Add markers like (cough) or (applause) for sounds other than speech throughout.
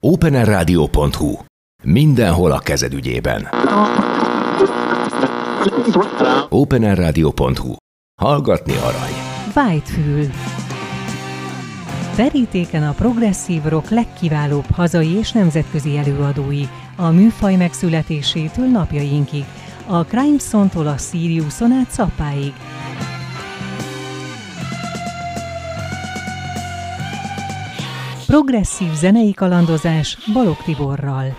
openerradio.hu. Mindenhol a kezed ügyében. openerradio.hu. Hallgatni arany. Whitefül. Verítéken a progresszív rock legkiválóbb hazai és nemzetközi előadói, a műfaj megszületésétől napjainkig, a Crime-tól a Siriuson át Szapáig. Progresszív zenei kalandozás Balogh Tiborral.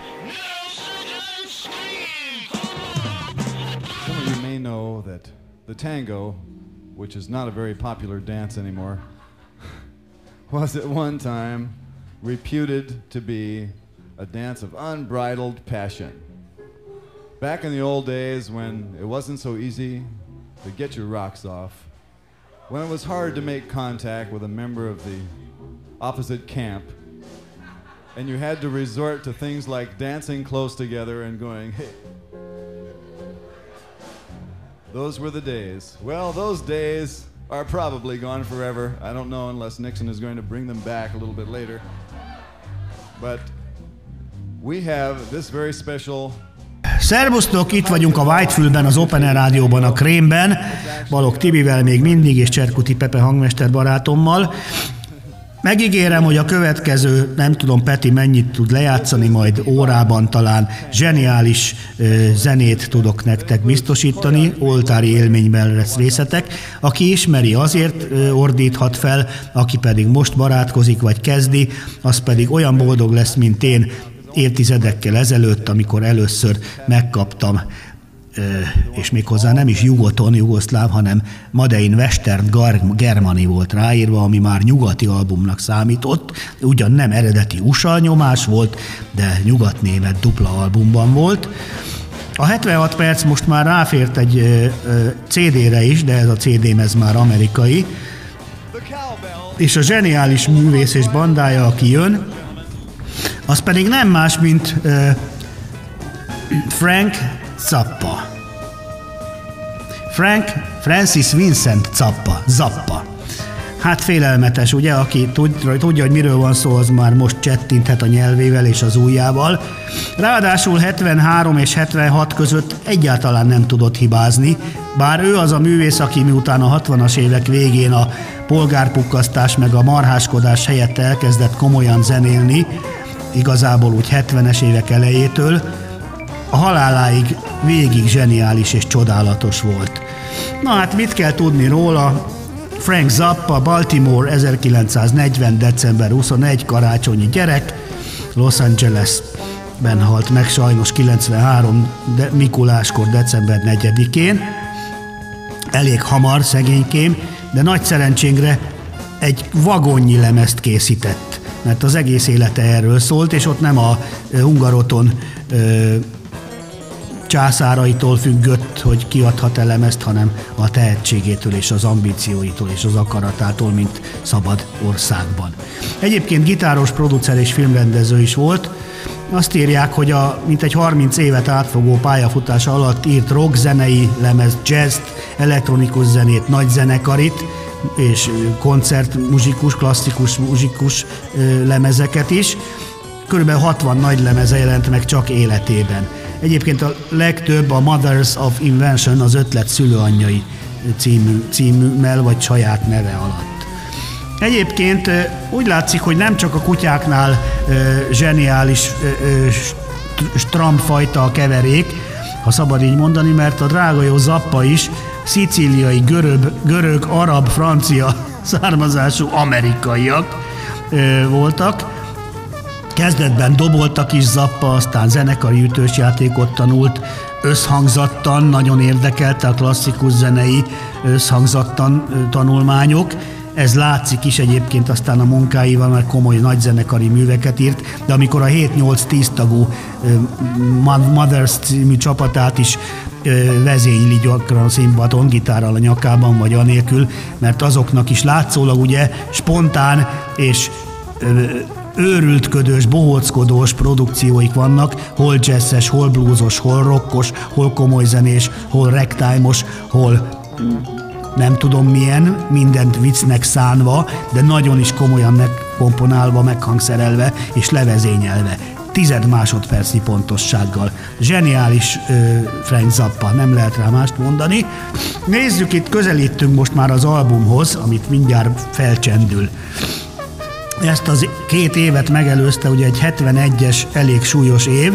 Some of you may know that the tango, which is not a very popular dance anymore, (laughs) was at one time reputed to be a dance of unbridled passion. Back in the old days when it wasn't so easy to get your rocks off, when it was hard to make contact with a member of the opposite camp, and you had to resort to things like dancing close together and going, hey. Those were the days. Well, those days are probably gone forever. I don't know unless Nixon is going to bring them back a little bit later. But we have this very special Szervusztok, itt vagyunk a Vájtfülben, az Open Rádióban, a Krémben, Balogh Tibivel még mindig, és Cserkuti Pepe hangmester barátommal. Megígérem, hogy a következő, nem tudom Peti mennyit tud lejátszani, majd órában talán zseniális zenét tudok nektek biztosítani, oltári élményben lesz részletek. Aki ismeri, azért ordíthat fel, aki pedig most barátkozik vagy kezdi, az pedig olyan boldog lesz, mint én évtizedekkel ezelőtt, amikor először megkaptam és méghozzá nem is jugoton, jugoszláv, hanem Madein Western Germany volt ráírva, ami már nyugati albumnak számított, ugyan nem eredeti USA nyomás volt, de nyugatnémet dupla albumban volt. A 76 perc most már ráfért egy CD-re is, de ez a CD-m ez már amerikai, és a zseniális művész és bandája, aki jön, az pedig nem más, mint Frank Zappa. Frank Francis Vincent Zappa. Zappa. Hát félelmetes, ugye? Aki tudja, hogy miről van szó, az már most csettinthet a nyelvével és az ujjával. Ráadásul 73 és 76 között egyáltalán nem tudott hibázni, bár ő az a művész, aki miután a 60-as évek végén a polgárpukkasztás meg a marháskodás helyett elkezdett komolyan zenélni, igazából úgy 70-es évek elejétől, a haláláig végig zseniális és csodálatos volt. Na hát mit kell tudni róla? Frank Zappa, Baltimore, 1940. december 21, karácsonyi gyerek, Los Angelesben halt meg sajnos 93. De Mikuláskor december 4-én. Elég hamar szegénykém, de nagy szerencsénkre egy vagonnyi lemezt készített, mert az egész élete erről szólt, és ott nem a Hungaroton császáraitól függött, hogy kiadhat elemezt, hanem a tehetségétől és az ambícióitól és az akaratától, mint szabad országban. Egyébként gitáros, producer és filmrendező is volt. Azt írják, hogy a mintegy 30 évet átfogó pályafutása alatt írt rockzenei lemez, jazz, elektronikus zenét, nagy zenekarit, és koncertmuzsikus, klasszikus muzsikus lemezeket is. Körülbelül 60 nagy lemeze jelent meg csak életében. Egyébként a legtöbb a Mothers of Invention, az ötlet szülőanyjai című, címmel vagy saját neve alatt. Egyébként úgy látszik, hogy nem csak a kutyáknál zseniális stramfajta a keverék, ha szabad így mondani, mert a drága jó Zappa is szicíliai, görög, görög, arab, francia (laughs) származású amerikaiak voltak, Kezdetben doboltak is Zappa, aztán zenekari ütős játékot tanult, összhangzattan, nagyon érdekelte a klasszikus zenei összhangzattan tanulmányok, ez látszik is egyébként aztán a munkáival, mert komoly nagyzenekari műveket írt, de amikor a 7-8-10 tagú Mothers című csapatát is vezényli gyakran színpadon, gitárral a nyakában, vagy anélkül, mert azoknak is látszólag ugye spontán és őrültködős, bohóckodós produkcióik vannak, hol jazzes, hol bluesos, hol rockos, hol komoly zenés, hol ragtime hol nem tudom milyen, mindent viccnek szánva, de nagyon is komolyan komponálva, meghangszerelve és levezényelve. Tized másodpercnyi pontossággal. Zseniális ö, Frank Zappa, nem lehet rá mást mondani. Nézzük, itt közelítünk most már az albumhoz, amit mindjárt felcsendül. Ezt az két évet megelőzte ugye egy 71-es elég súlyos év.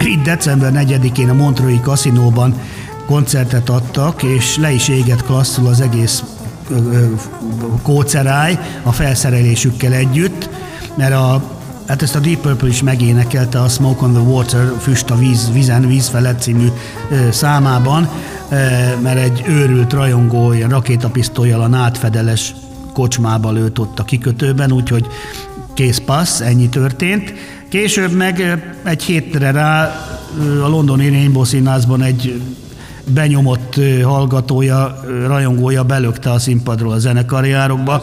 Itt december 4-én a Montreux Casino-ban koncertet adtak, és le is égett klasszul az egész kóceráj a felszerelésükkel együtt, mert a Hát ezt a Deep Purple is megénekelte a Smoke on the Water, Füst a víz, vízen, víz felett című számában, mert egy őrült rajongó ilyen rakétapisztolyjal a nátfedeles kocsmába lőtt ott a kikötőben, úgyhogy kész passz, ennyi történt. Később meg egy hétre rá a londoni Rainbow Színházban egy benyomott hallgatója, rajongója belökte a színpadról a zenekarjárokba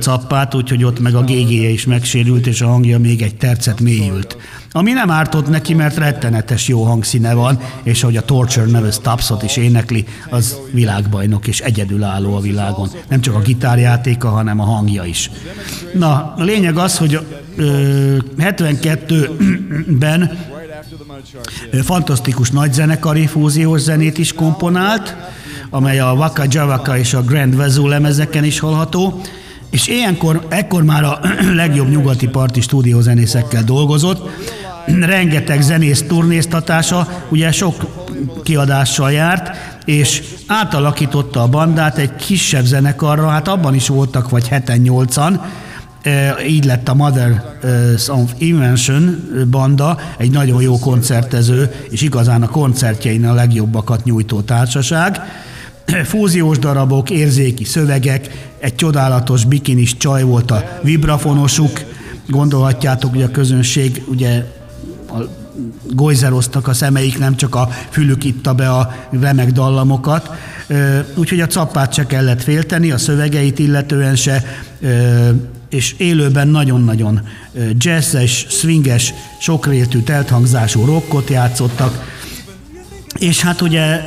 cappát, úgyhogy ott meg a GG-je is megsérült, és a hangja még egy tercet mélyült. Ami nem ártott neki, mert rettenetes jó hangszíne van, és ahogy a Torture Never Stops-ot is énekli, az világbajnok és egyedülálló a világon. Nem csak a gitárjátéka, hanem a hangja is. Na, a lényeg az, hogy 72-ben fantasztikus nagyzenekari fúziós zenét is komponált, amely a Waka Javaka és a Grand Vezú lemezeken is hallható, és ilyenkor, ekkor már a (clears throat) legjobb nyugati parti stúdiózenészekkel dolgozott, rengeteg zenész turnéztatása, ugye sok kiadással járt, és átalakította a bandát egy kisebb zenekarra, hát abban is voltak vagy heten nyolcan, így lett a Mother of Invention banda, egy nagyon jó koncertező, és igazán a koncertjein a legjobbakat nyújtó társaság. (clears throat) Fúziós darabok, érzéki szövegek, egy csodálatos bikinis csaj volt a vibrafonosuk, gondolhatjátok, hogy a közönség ugye a gojzeroztak a szemeik, nem csak a fülük itta be a remek dallamokat. Úgyhogy a cappát se kellett félteni, a szövegeit illetően se, és élőben nagyon-nagyon jazzes, swinges, sokrétű, telthangzású rockot játszottak, és hát ugye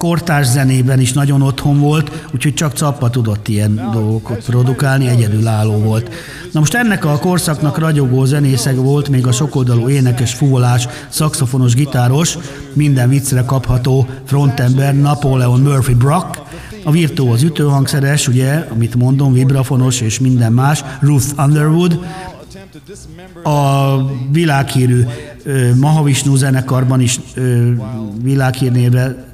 kortárs zenében is nagyon otthon volt, úgyhogy csak Cappa tudott ilyen dolgokat produkálni, egyedülálló volt. Na most ennek a korszaknak ragyogó zenészek volt még a sokoldalú énekes, fuvolás, szakszofonos, gitáros, minden viccre kapható frontember Napoleon Murphy Brock, a virtuóz ütőhangszeres, ugye, amit mondom, vibrafonos és minden más, Ruth Underwood, a világhírű Mahavishnu zenekarban is világhírnévre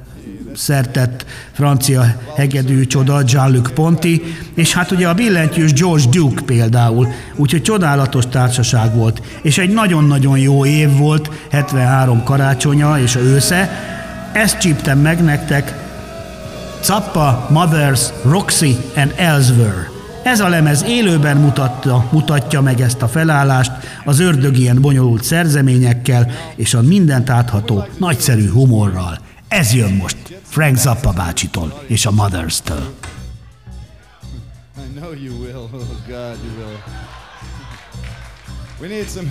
szertett francia hegedű csoda, Jean-Luc Ponty, és hát ugye a billentyűs George Duke például, úgyhogy csodálatos társaság volt, és egy nagyon-nagyon jó év volt, 73 karácsonya és a ősze, ezt csíptem meg nektek, Zappa, Mothers, Roxy and Elsewhere. Ez a lemez élőben mutatta, mutatja meg ezt a felállást az ördög ilyen bonyolult szerzeményekkel és a mindent átható, nagyszerű humorral. Ez jön most Frank Zappa bácsitól és a Mothers-től. I know you will. Oh God, you will. We need some.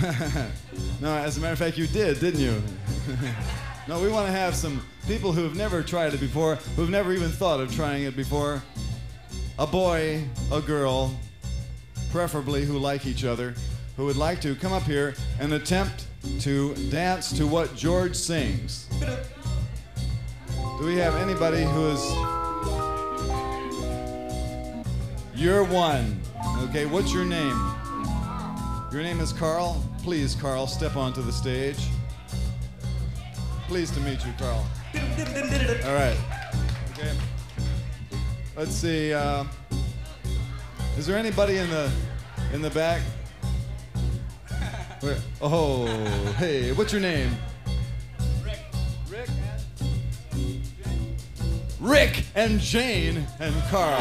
(laughs) no, as a matter of fact, you did, didn't you? (laughs) no, we want to have some people who've never tried it before, who've never even thought of trying it before. A boy, a girl, preferably who like each other, who would like to come up here and attempt to dance to what George sings. Do we have anybody who is. You're one. Okay, what's your name? Your name is Carl? Please, Carl, step onto the stage. Pleased to meet you, Carl. All right. Okay. Let's see. Uh, is there anybody in the in the back? Where? Oh, hey, what's your name? Rick and Jane and Carl.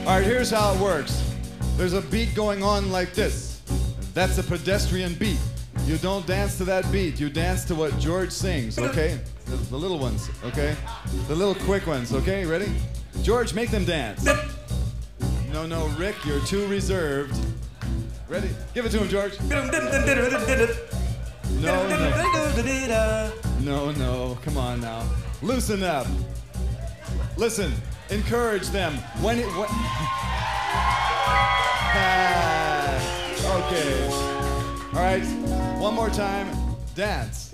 All right, here's how it works. There's a beat going on like this. That's a pedestrian beat. You don't dance to that beat. You dance to what George sings, okay? The, the little ones, okay? The little quick ones, okay? Ready? George, make them dance. No, no, Rick, you're too reserved. Ready? Give it to him, George. (laughs) No, no. (laughs) No, no. Come on now. Loosen up. Listen, encourage them. When it. When Ah, okay. All right. One more time. Dance.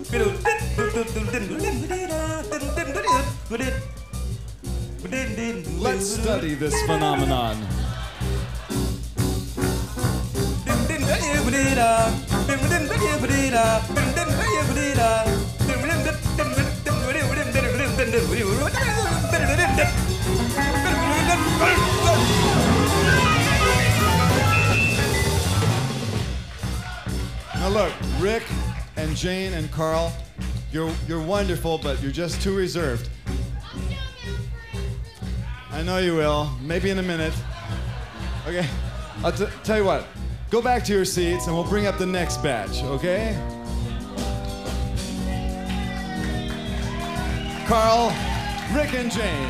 Let's study this phenomenon. Now look, Rick and Jane and Carl, you're you're wonderful, but you're just too reserved. I know you will. Maybe in a minute. Okay. I'll t- tell you what. Go back to your seats, and we'll bring up the next batch. Okay? Carl, Rick, and Jane.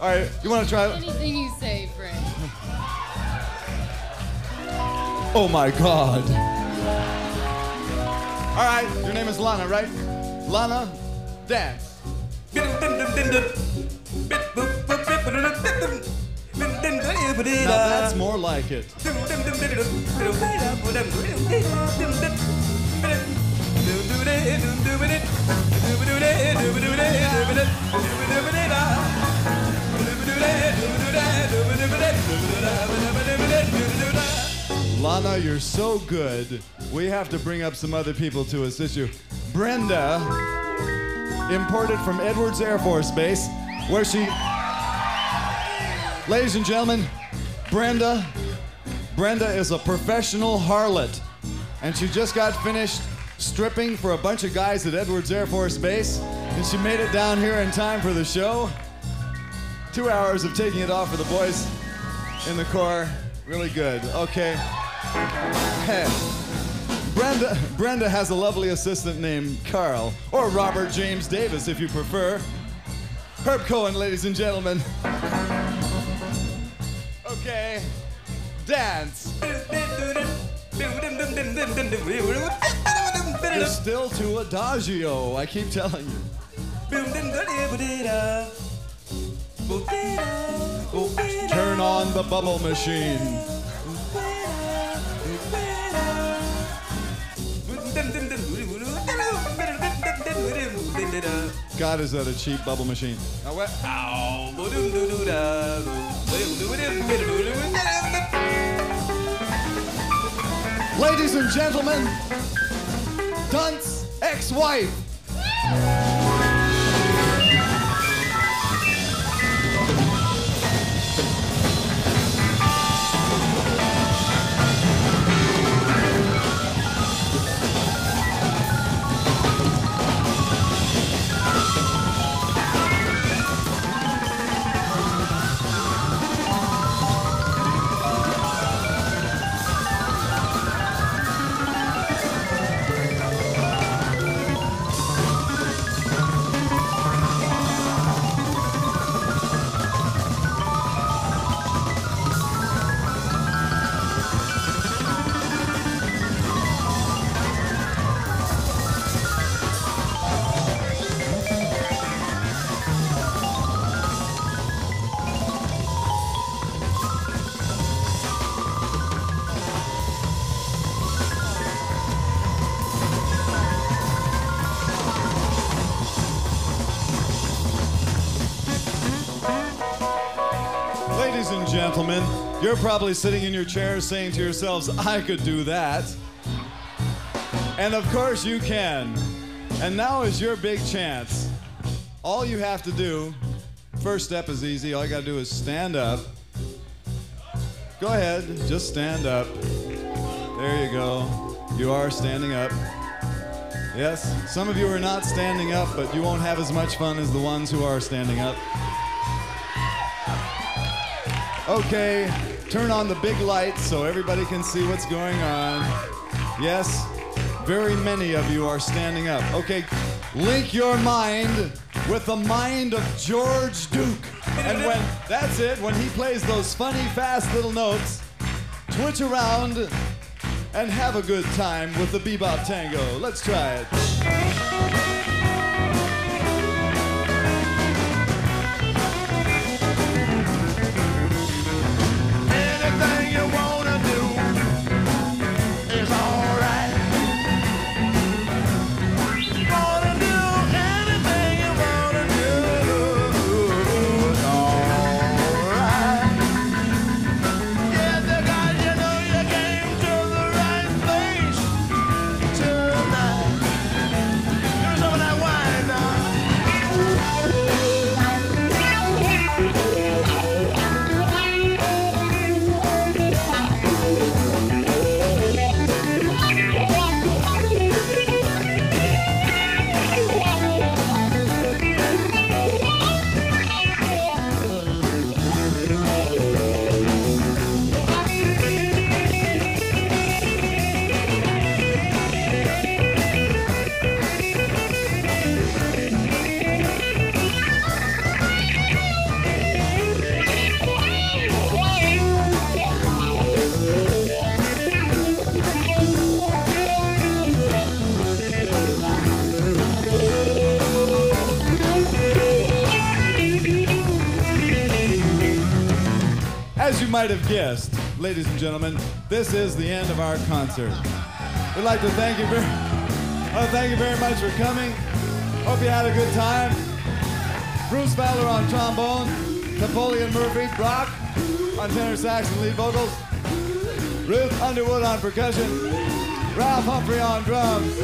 All right. You want to try? Anything you say, Frank. Oh my God. All right, your name is Lana, right? Lana, dance. Now that's more like it. Lana, you're so good. We have to bring up some other people to assist you. Brenda, imported from Edwards Air Force Base, where she. Ladies and gentlemen, Brenda. Brenda is a professional harlot, and she just got finished stripping for a bunch of guys at Edwards Air Force Base, and she made it down here in time for the show. Two hours of taking it off for the boys in the Corps. Really good. Okay. Hey. (laughs) Brenda, Brenda has a lovely assistant named Carl, or Robert James Davis if you prefer. Herb Cohen, ladies and gentlemen. Okay. Dance. You're still too adagio, I keep telling you. Turn on the bubble machine. (laughs) God, is that a cheap bubble machine? What? Ladies and gentlemen, Dunt's ex-wife. You're probably sitting in your chair saying to yourselves, I could do that. And of course you can. And now is your big chance. All you have to do, first step is easy. All you gotta do is stand up. Go ahead, just stand up. There you go. You are standing up. Yes, some of you are not standing up, but you won't have as much fun as the ones who are standing up. Okay, turn on the big lights so everybody can see what's going on. Yes, very many of you are standing up. Okay, link your mind with the mind of George Duke. And when that's it, when he plays those funny, fast little notes, twitch around and have a good time with the bebop tango. Let's try it. Might have guessed, ladies and gentlemen, this is the end of our concert. We'd like to thank you very, oh, thank you very much for coming. Hope you had a good time. Bruce Fowler on trombone, Napoleon Murphy, Brock on tenor sax and lead vocals, Ruth Underwood on percussion, Ralph Humphrey on drums,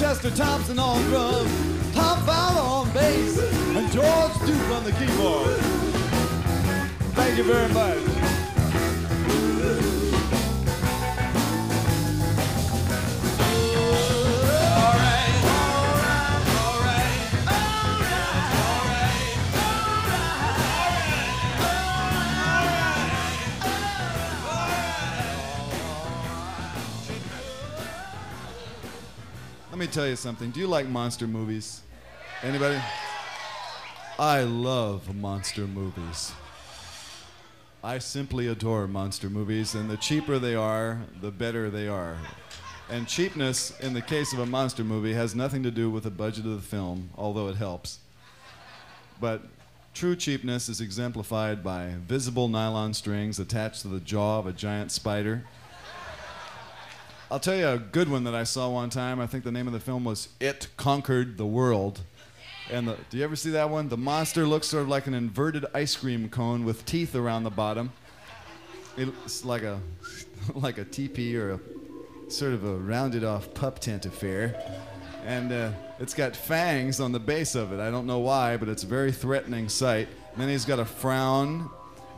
Chester Thompson on drums, Tom Fowler on bass, and George Duke on the keyboard. Thank you very much. Let me tell you something. Do you like monster movies? Anybody? I love monster movies. I simply adore monster movies, and the cheaper they are, the better they are. And cheapness, in the case of a monster movie, has nothing to do with the budget of the film, although it helps. But true cheapness is exemplified by visible nylon strings attached to the jaw of a giant spider. I'll tell you a good one that I saw one time. I think the name of the film was It Conquered the World. And the, do you ever see that one? The monster looks sort of like an inverted ice cream cone with teeth around the bottom. It's like a (laughs) like a teepee or a sort of a rounded off pup tent affair. And uh, it's got fangs on the base of it. I don't know why, but it's a very threatening sight. And then he's got a frown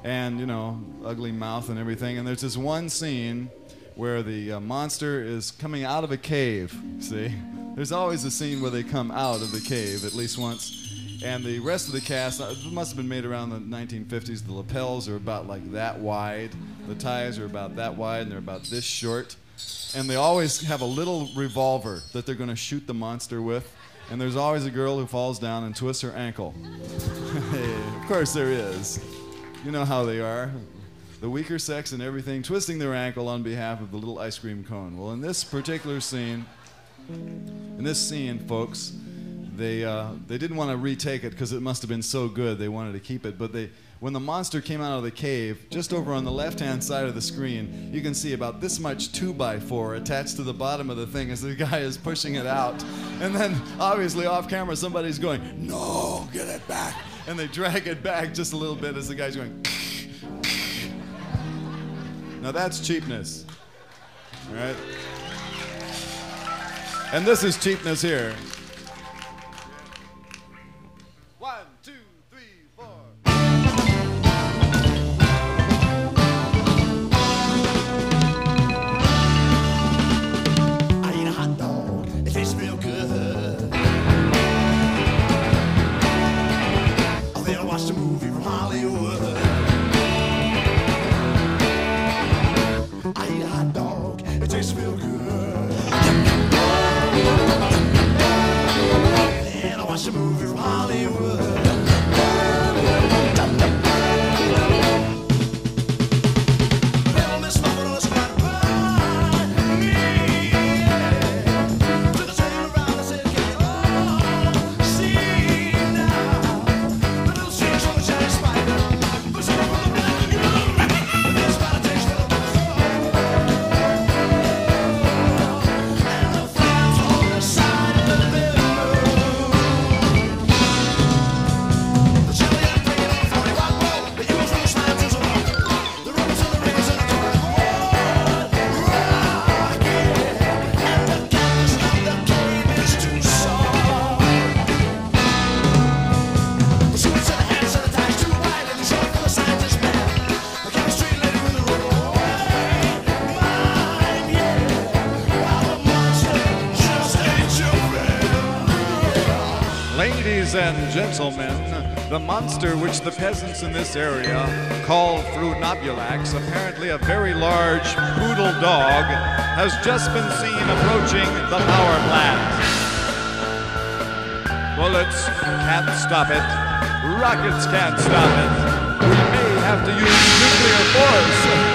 and, you know, ugly mouth and everything. And there's this one scene where the uh, monster is coming out of a cave. See? There's always a scene where they come out of the cave at least once. And the rest of the cast, uh, must have been made around the 1950s. The lapels are about like that wide, the ties are about that wide, and they're about this short. And they always have a little revolver that they're going to shoot the monster with. And there's always a girl who falls down and twists her ankle. (laughs) of course, there is. You know how they are the weaker sex and everything, twisting their ankle on behalf of the little ice cream cone. Well, in this particular scene, in this scene, folks, they uh, they didn't want to retake it because it must have been so good. They wanted to keep it, but they. When the monster came out of the cave, just over on the left-hand side of the screen, you can see about this much two-by-four attached to the bottom of the thing as the guy is pushing it out. And then, obviously, off-camera, somebody's going, "No, get it back!" And they drag it back just a little bit as the guy's going. (laughs) Now that's cheapness. All right? And this is cheapness here. Gentlemen, the monster which the peasants in this area call Frunobulax, apparently a very large poodle dog, has just been seen approaching the power plant. Bullets can't stop it. Rockets can't stop it. We may have to use nuclear force.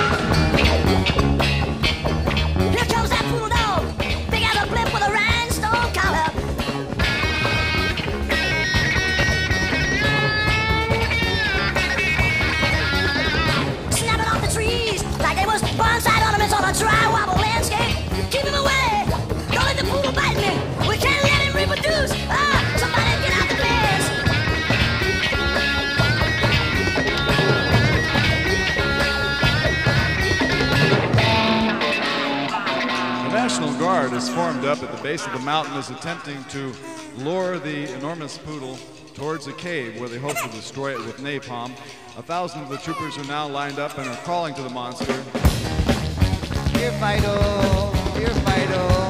formed up at the base of the mountain is attempting to lure the enormous poodle towards a cave where they hope to destroy it with napalm. A thousand of the troopers are now lined up and are calling to the monster. Dear Fido, dear Fido.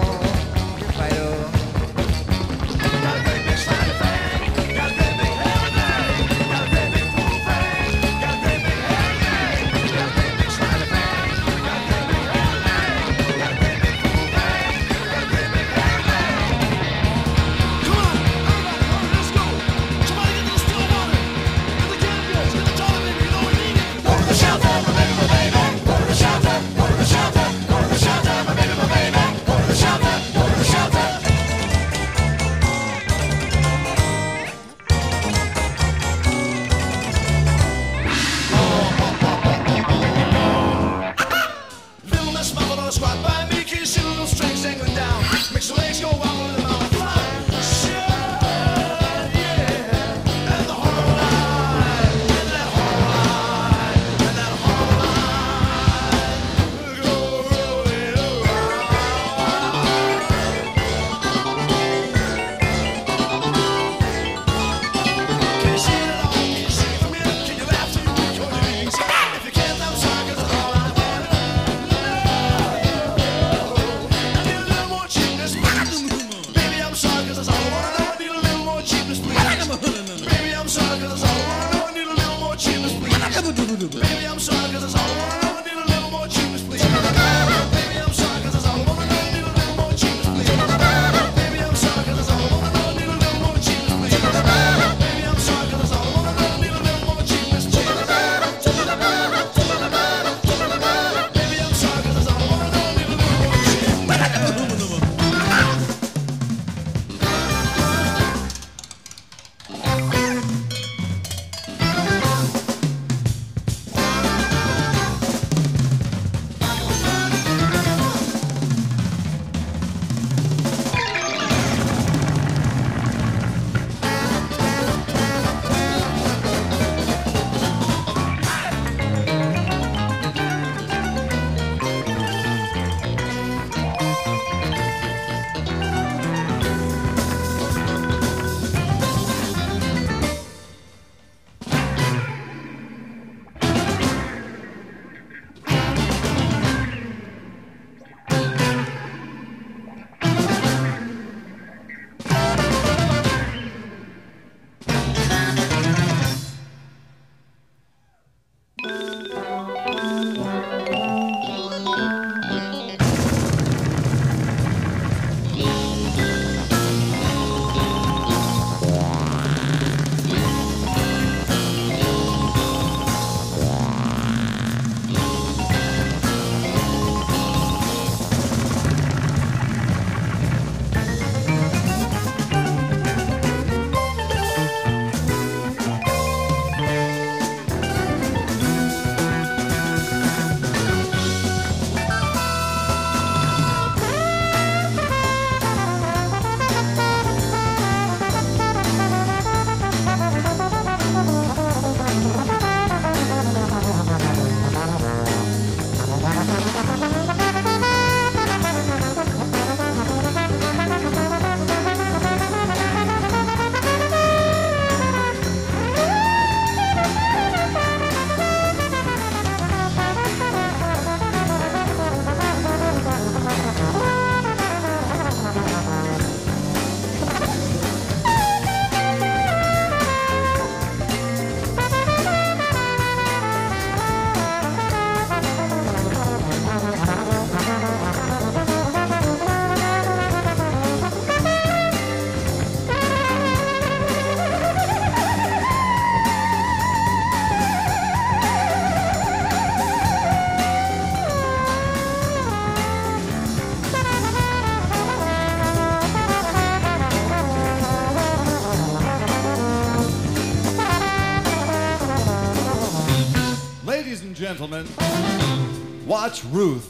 Ruth.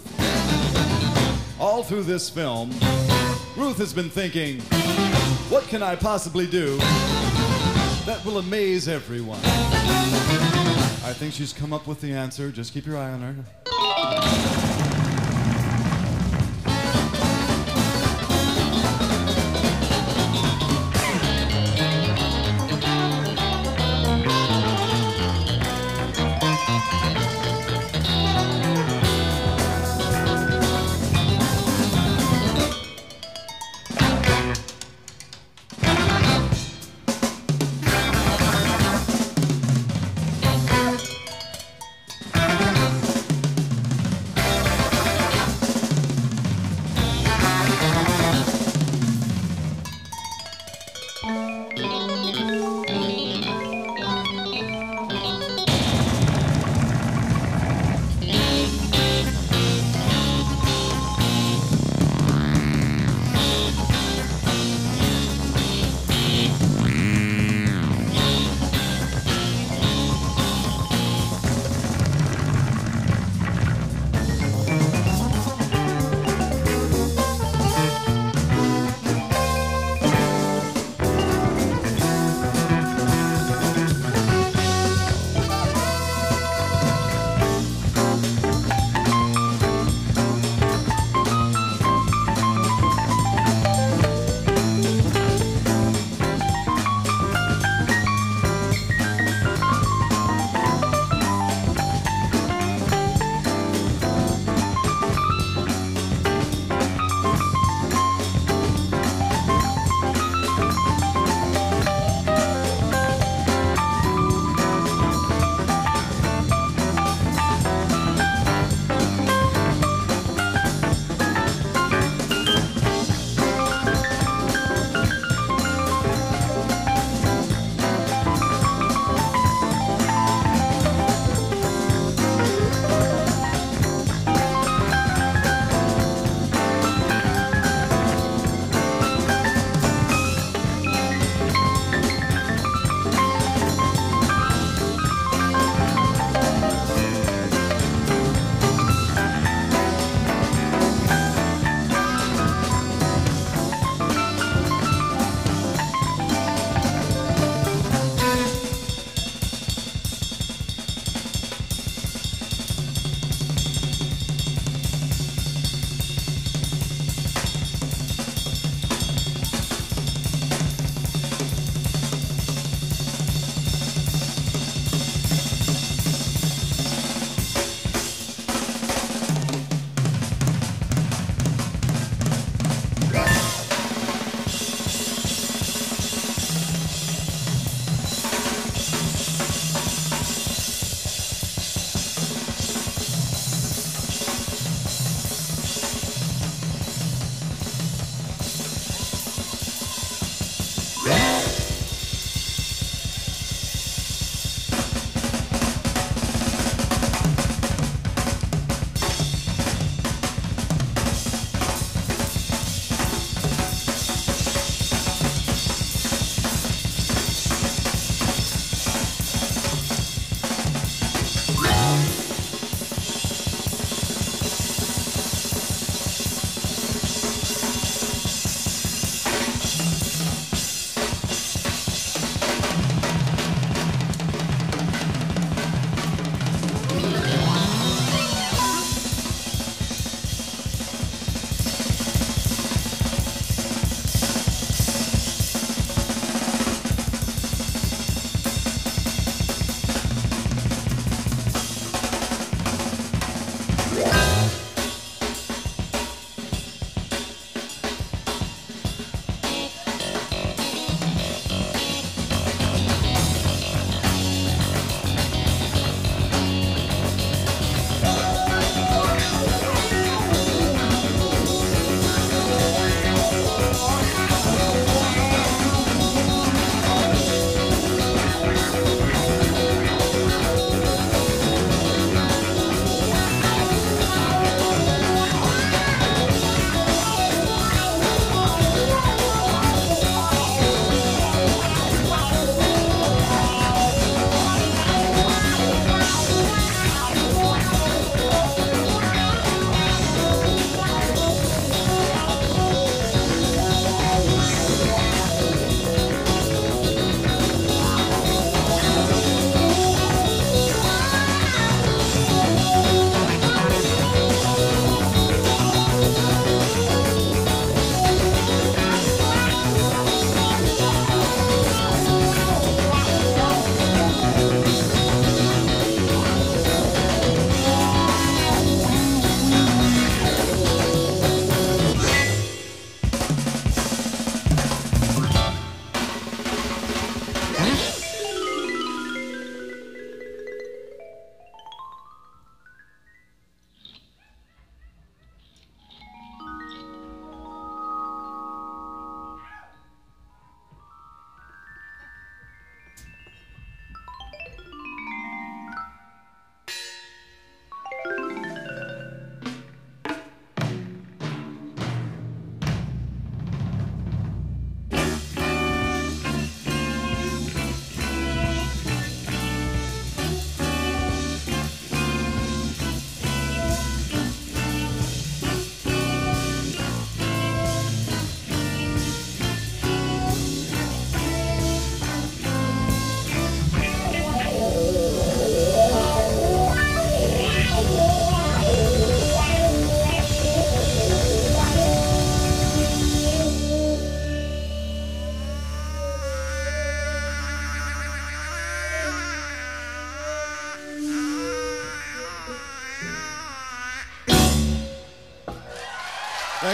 All through this film, Ruth has been thinking, what can I possibly do that will amaze everyone? I think she's come up with the answer. Just keep your eye on her.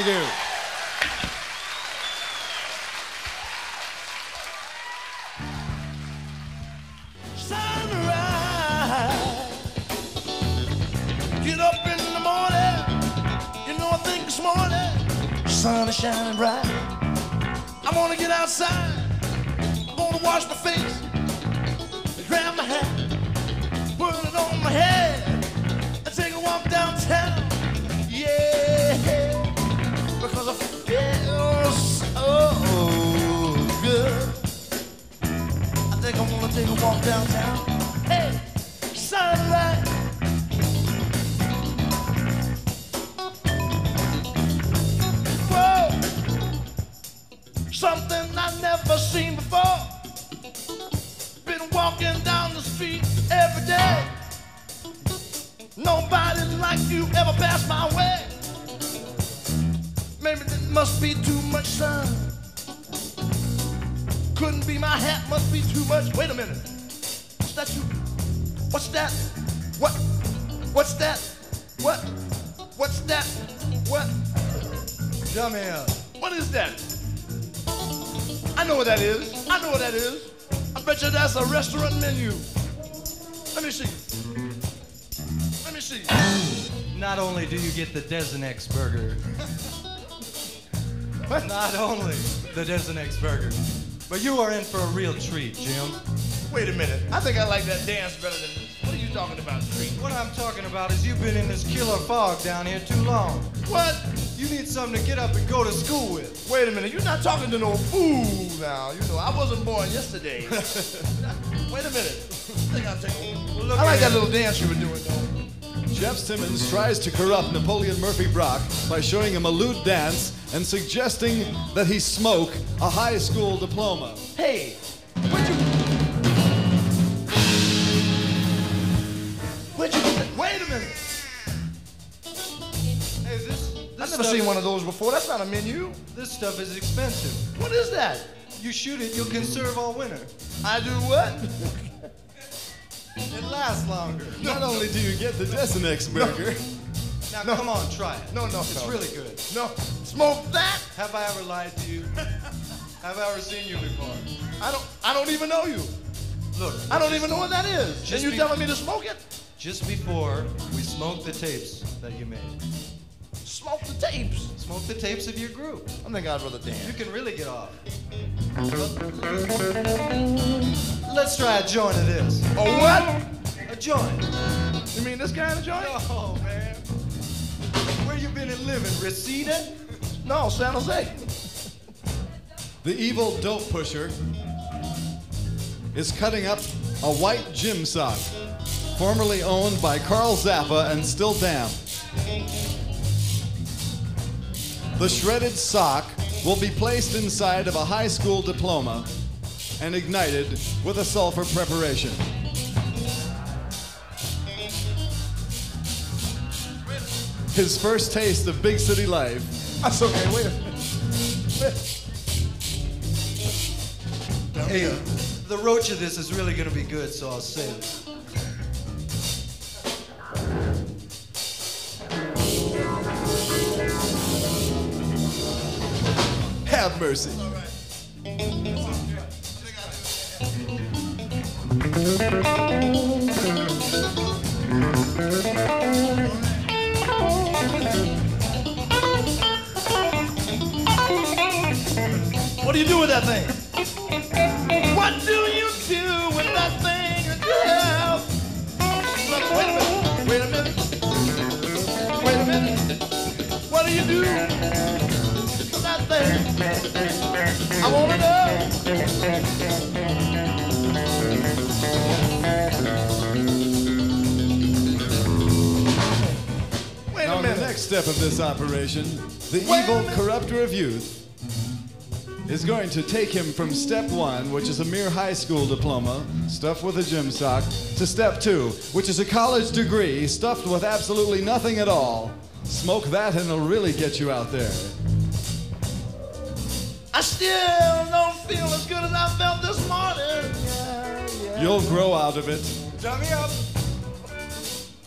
Sunrise. Get up in the morning, you know I think morning, sun is shining bright. I wanna get outside, down the street every day. Nobody like you ever passed my way. Maybe it must be too much sun. Couldn't be my hat, must be too much. Wait a minute. What's that you? What's that? What? What's that? What? What's that? What? Dumbass. What is that? I know what that is. I know what that is. I bet you that's a restaurant menu. Let me see. Let me see. Not only do you get the Desenex burger, (laughs) What? not only the Desenex burger, but you are in for a real treat, Jim. Wait a minute. I think I like that dance better than this. What are you talking about, Street? What I'm talking about is you've been in this killer fog down here too long. What? You need something to get up and go to school with. Wait a minute, you're not talking to no fool now. You know, I wasn't born yesterday. (laughs) Wait a minute. I think I'll take a look I like that little dance you were doing, though. Jeff Simmons tries to corrupt Napoleon Murphy Brock by showing him a lewd dance and suggesting that he smoke a high school diploma. Hey, where'd you... I've never seen one of those before. That's not a menu. This stuff is expensive. What is that? You shoot it, you'll conserve all winter. I do what? It lasts longer. (laughs) Not only do you get the Desenex burger, Now come on, try it. No, no, It's no. really good. No, smoke that? Have I ever lied to you? (laughs) Have I ever seen you before? I don't. I don't even know you. Look, I don't even know what that is. Just and you telling me to smoke it? just before we smoked the tapes that you made. Smoke the tapes. Smoke the tapes of your group. I think I'd rather You can really get off. Let's try a joint of this. Oh what? A joint. You mean this kind of joint? Oh, man. Where you been and living? Reseda? No, San Jose. the evil dope pusher is cutting up a white gym sock, formerly owned by Carl Zappa and still damp. The shredded sock will be placed inside of a high school diploma and ignited with a sulfur preparation. His first taste of big city life That's okay. Wait a minute. Hey, the roach of this is really gonna be good, so I'll save it. Have mercy. What do you do with that thing? What do you do with that thing you have? Wait a minute. Wait a minute. Wait a minute. What do you do with? I want to know. Wait Now, a in the minute. next step of this operation, the Wait evil corrupter of youth is going to take him from step one, which is a mere high school diploma, stuffed with a gym sock, to step two, which is a college degree stuffed with absolutely nothing at all. Smoke that and it'll really get you out there. I still don't feel as good as I felt this morning. Yeah, yeah. You'll grow out of it. Turn me up.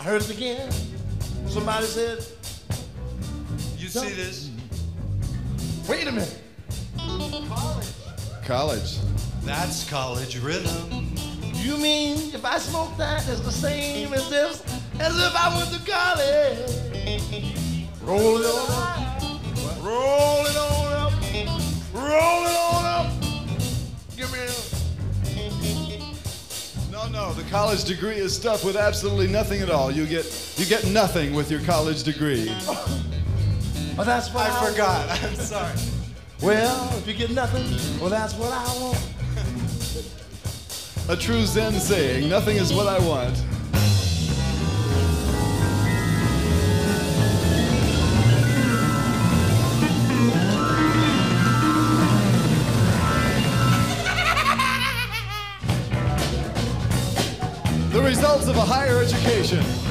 I heard it again. Somebody said, You see this? Wait a minute. College. College. That's college rhythm. You mean if I smoke that, it's the same as this, as if I went to college? Roll it on up. Roll it on up. Roll it on up. Give me a. No, no, the college degree is stuff with absolutely nothing at all. You get you get nothing with your college degree. Oh, that's what I, I forgot. (laughs) I'm sorry. Well, if you get nothing, well, that's what I want. A true Zen saying, nothing is what I want. Results of a higher education.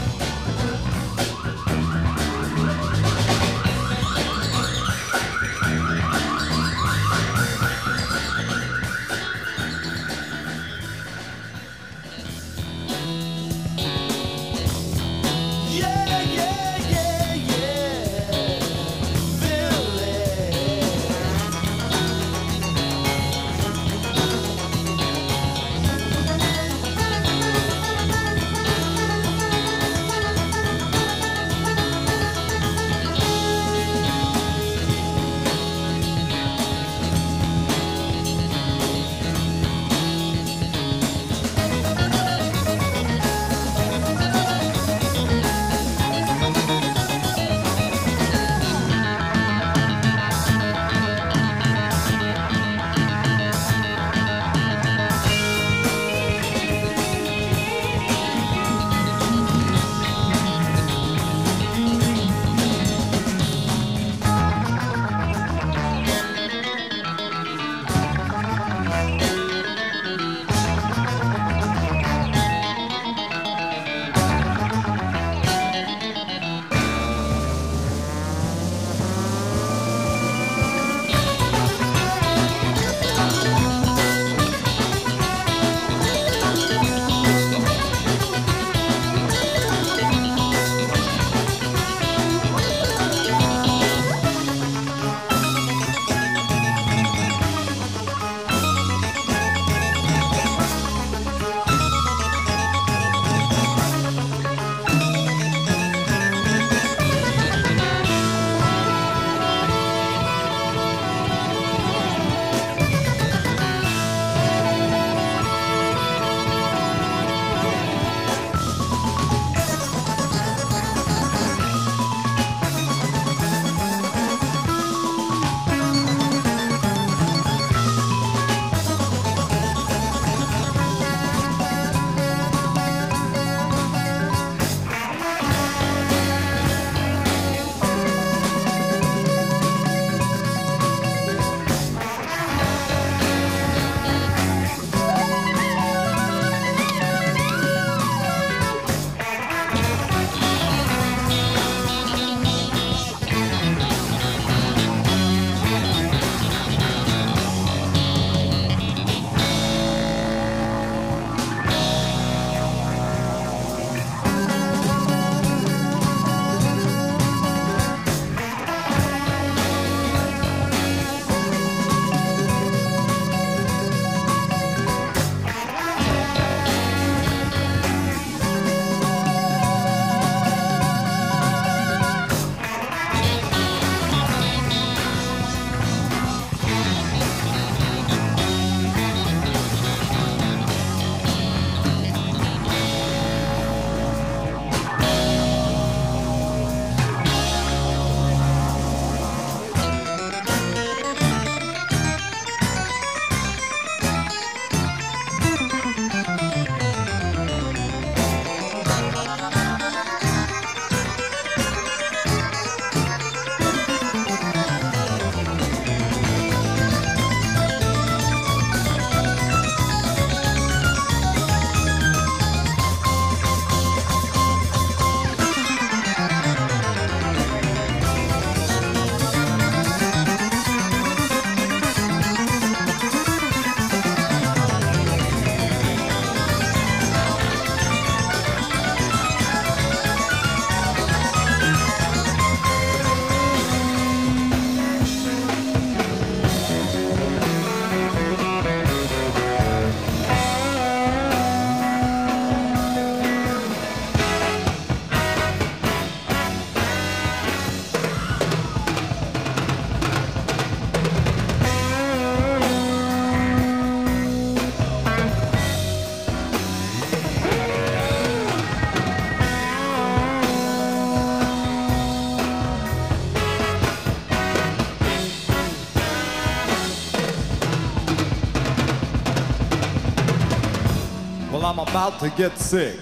About to get sick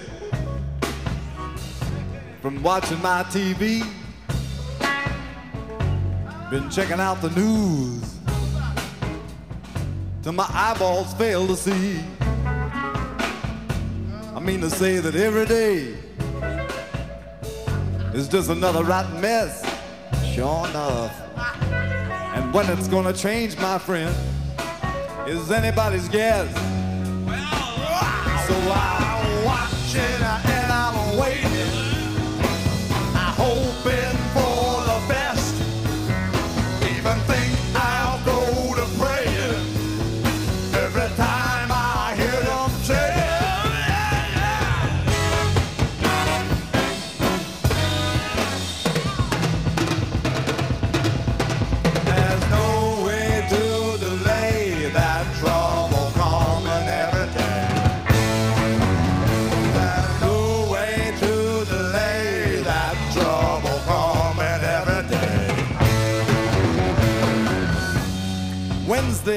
from watching my TV. Been checking out the news till my eyeballs fail to see. I mean to say that every day is just another rotten mess. Sure enough. And when it's gonna change, my friend, is anybody's guess. So I'm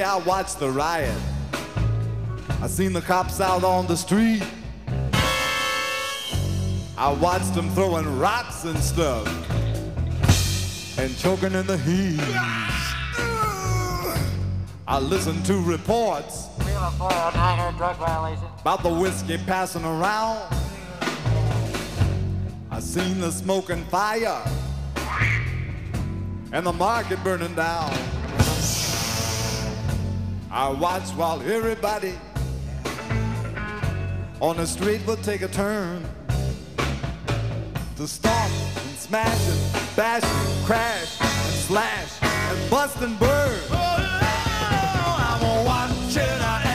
I watched the riot. I seen the cops out on the street. I watched them throwing rocks and stuff and choking in the heat. I listened to reports about the whiskey passing around. I seen the smoke and fire and the market burning down. I watched while everybody on the street would take a turn to stomp and smash and bash and crash and slash and bust and burn. Oh, I'm watching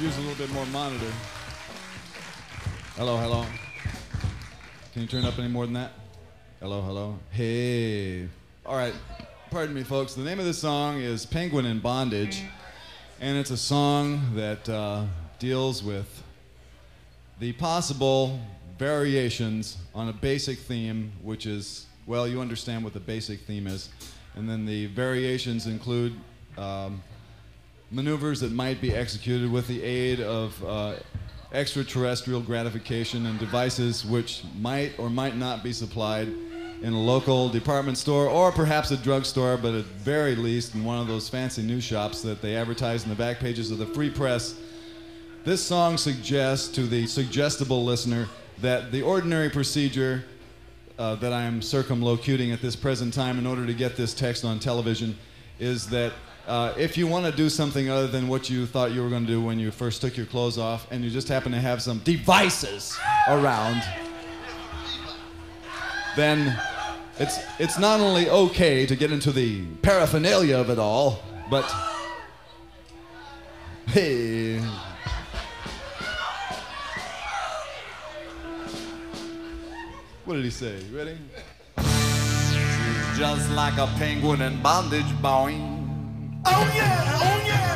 more monitor. Hello, hello. Can you turn up any more than that? Hello, hello. Hey. All right. Pardon me, folks. The name of this song is Penguin in Bondage, and it's a song that uh, deals with the possible variations on a basic theme, which is, well, you understand what the basic theme is. And then the variations include um, maneuvers that might be executed with the aid of uh, extraterrestrial gratification and devices which might or might not be supplied in a local department store or perhaps a drugstore, but at very least in one of those fancy news shops that they advertise in the back pages of the Free Press. This song suggests to the suggestible listener that the ordinary procedure uh, that I am circumlocuting at this present time in order to get this text on television is that uh, if you want to do something other than what you thought you were going to do when you first took your clothes off and you just happen to have some devices around, then it's, it's not only okay to get into the paraphernalia of it all, but hey. What did he say? Ready? She's just like a penguin in bondage, boy. Oh yeah, oh yeah.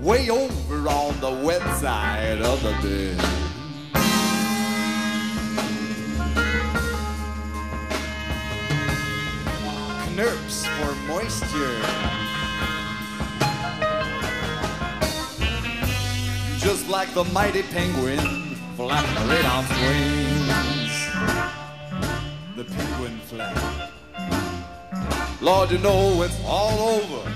Way over on the wet side of the bed. Knurps for moisture. Just like the mighty penguin flapping right on wings. The penguin flap. Lord, you know it's all over.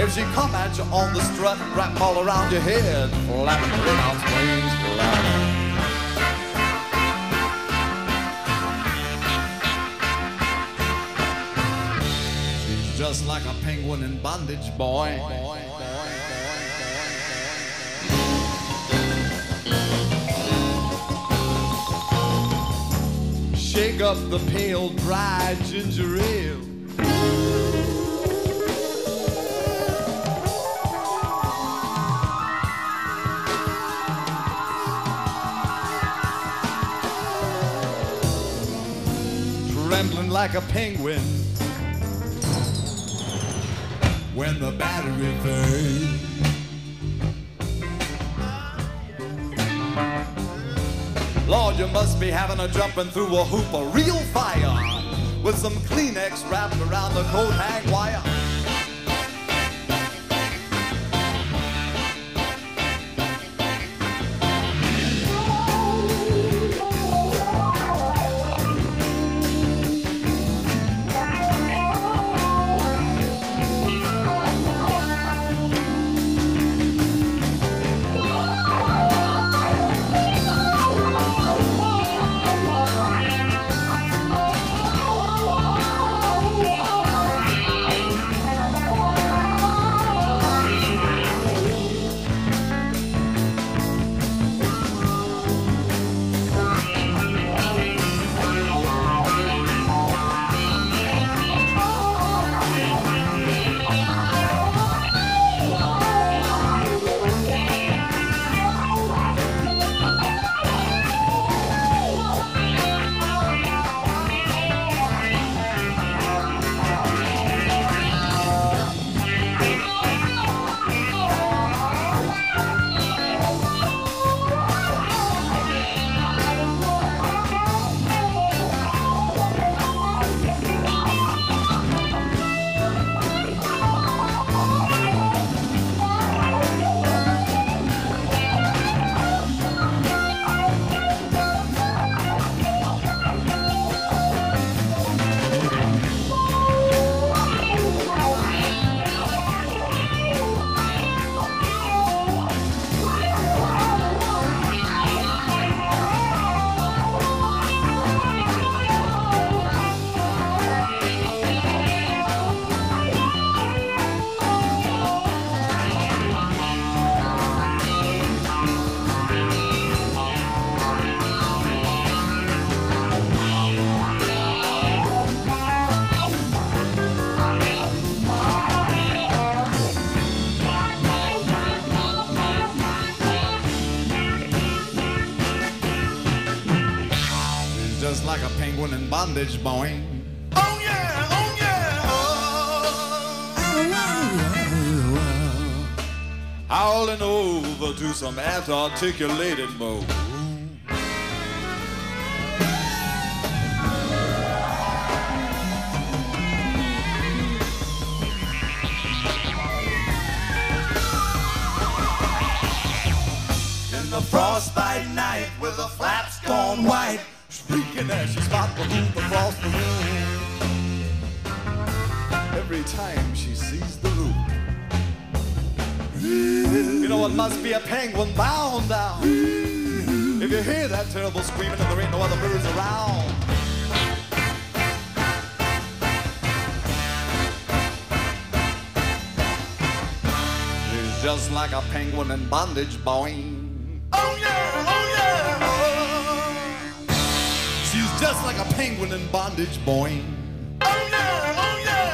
If she come at you on the strut wrap all around your head, right on wings. She's just like a penguin in bondage, boy. Shake up the pale, dry ginger ale. Trembling like a penguin when the battery burns. Lord, you must be having a jumping through a hoop of real fire with some Kleenex wrapped around the coat hang wire. Bondage, boing. Oh yeah, oh yeah. Oh. Howling over to some articulated mode. Terrible screaming and there ain't no other birds around. She's just like a penguin in bondage, boing. Oh yeah, oh yeah. She's just like a penguin in bondage, boing. Oh yeah, oh yeah.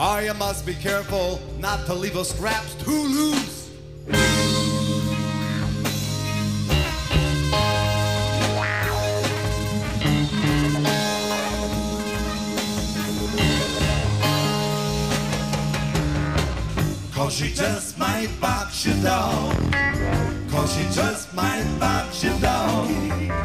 Oh, you must be careful not to leave her straps too loose. She just might box you down. Cause she just might box you down.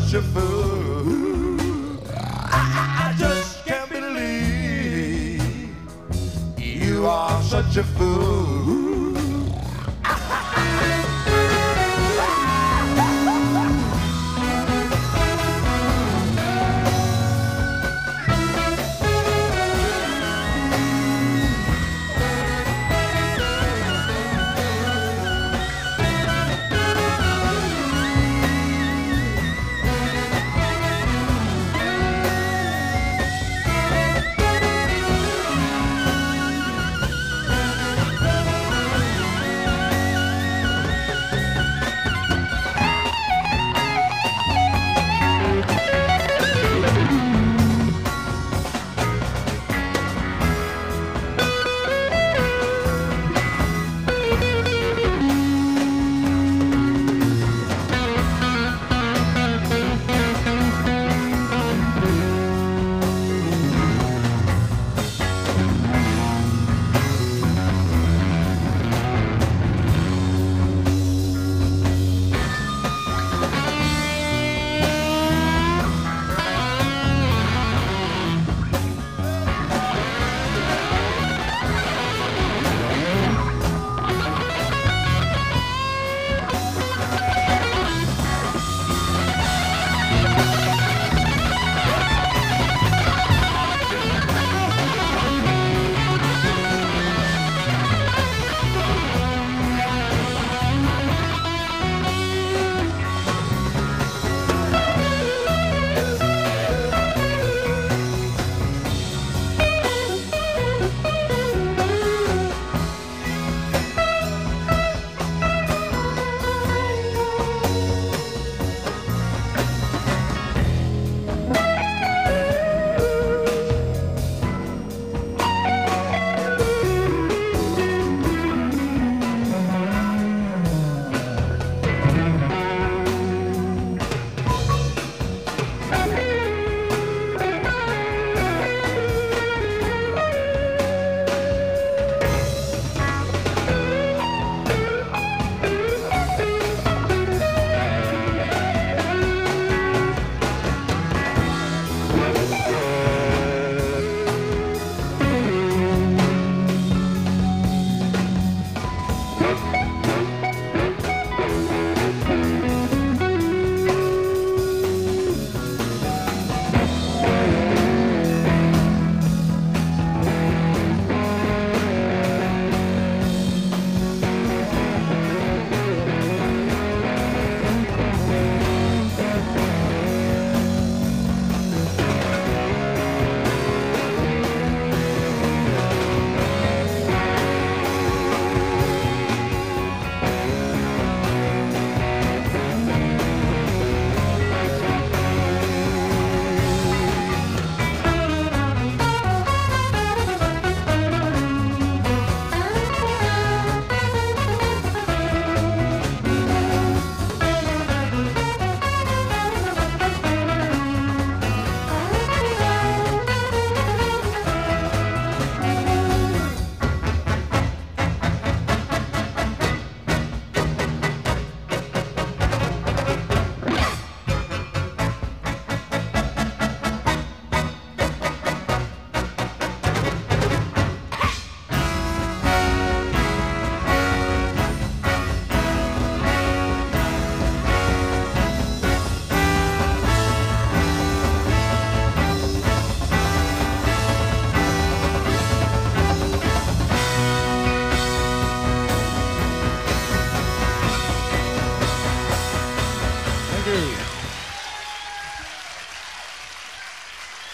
Such a fool. I, I, just can't believe you are such a fool.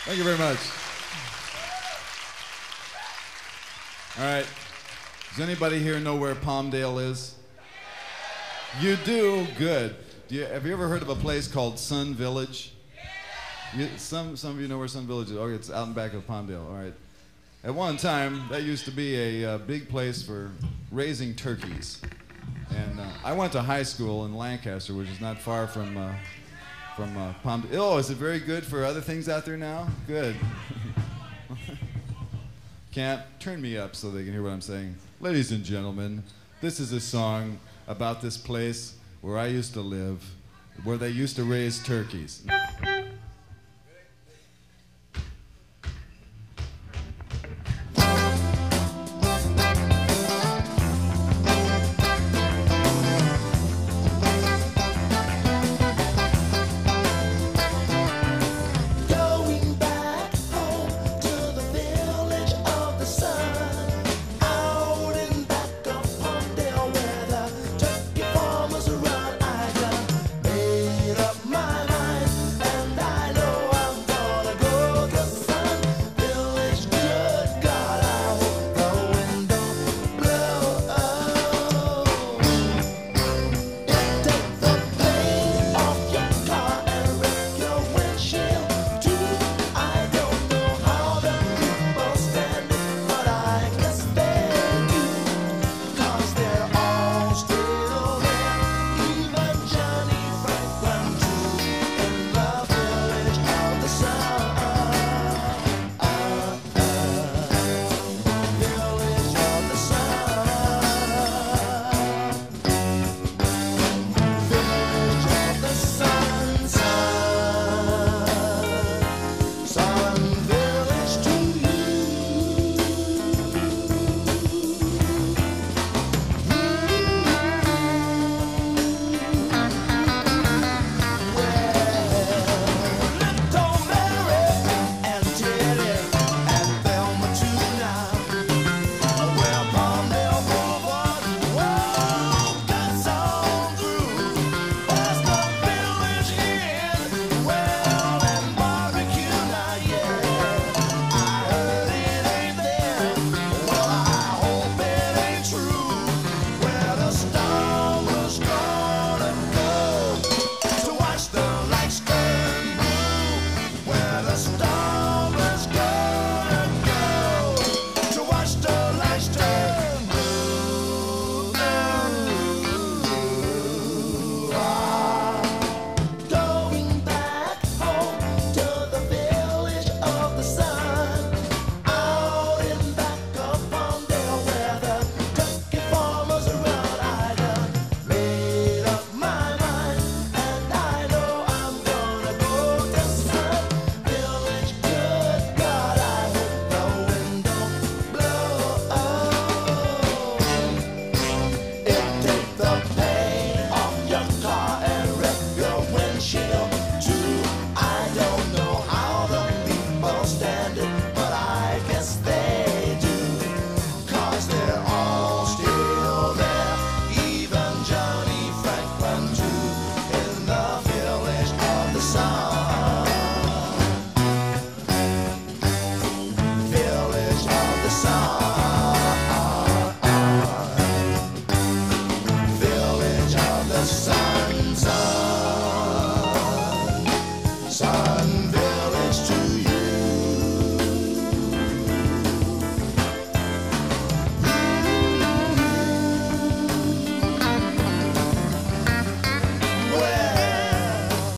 Thank you very much. All right. Does anybody here know where Palmdale is? You do? Good. Do you, have you ever heard of a place called Sun Village? You, some, some of you know where Sun Village is. Okay, it's out in back of Palmdale. All right. At one time, that used to be a uh, big place for raising turkeys. And uh, I went to high school in Lancaster, which is not far from uh, from uh, Palm. Oh, is it very good for other things out there now? Good. (laughs) Can't turn me up so they can hear what I'm saying. Ladies and gentlemen, this is a song about this place where I used to live, where they used to raise turkeys.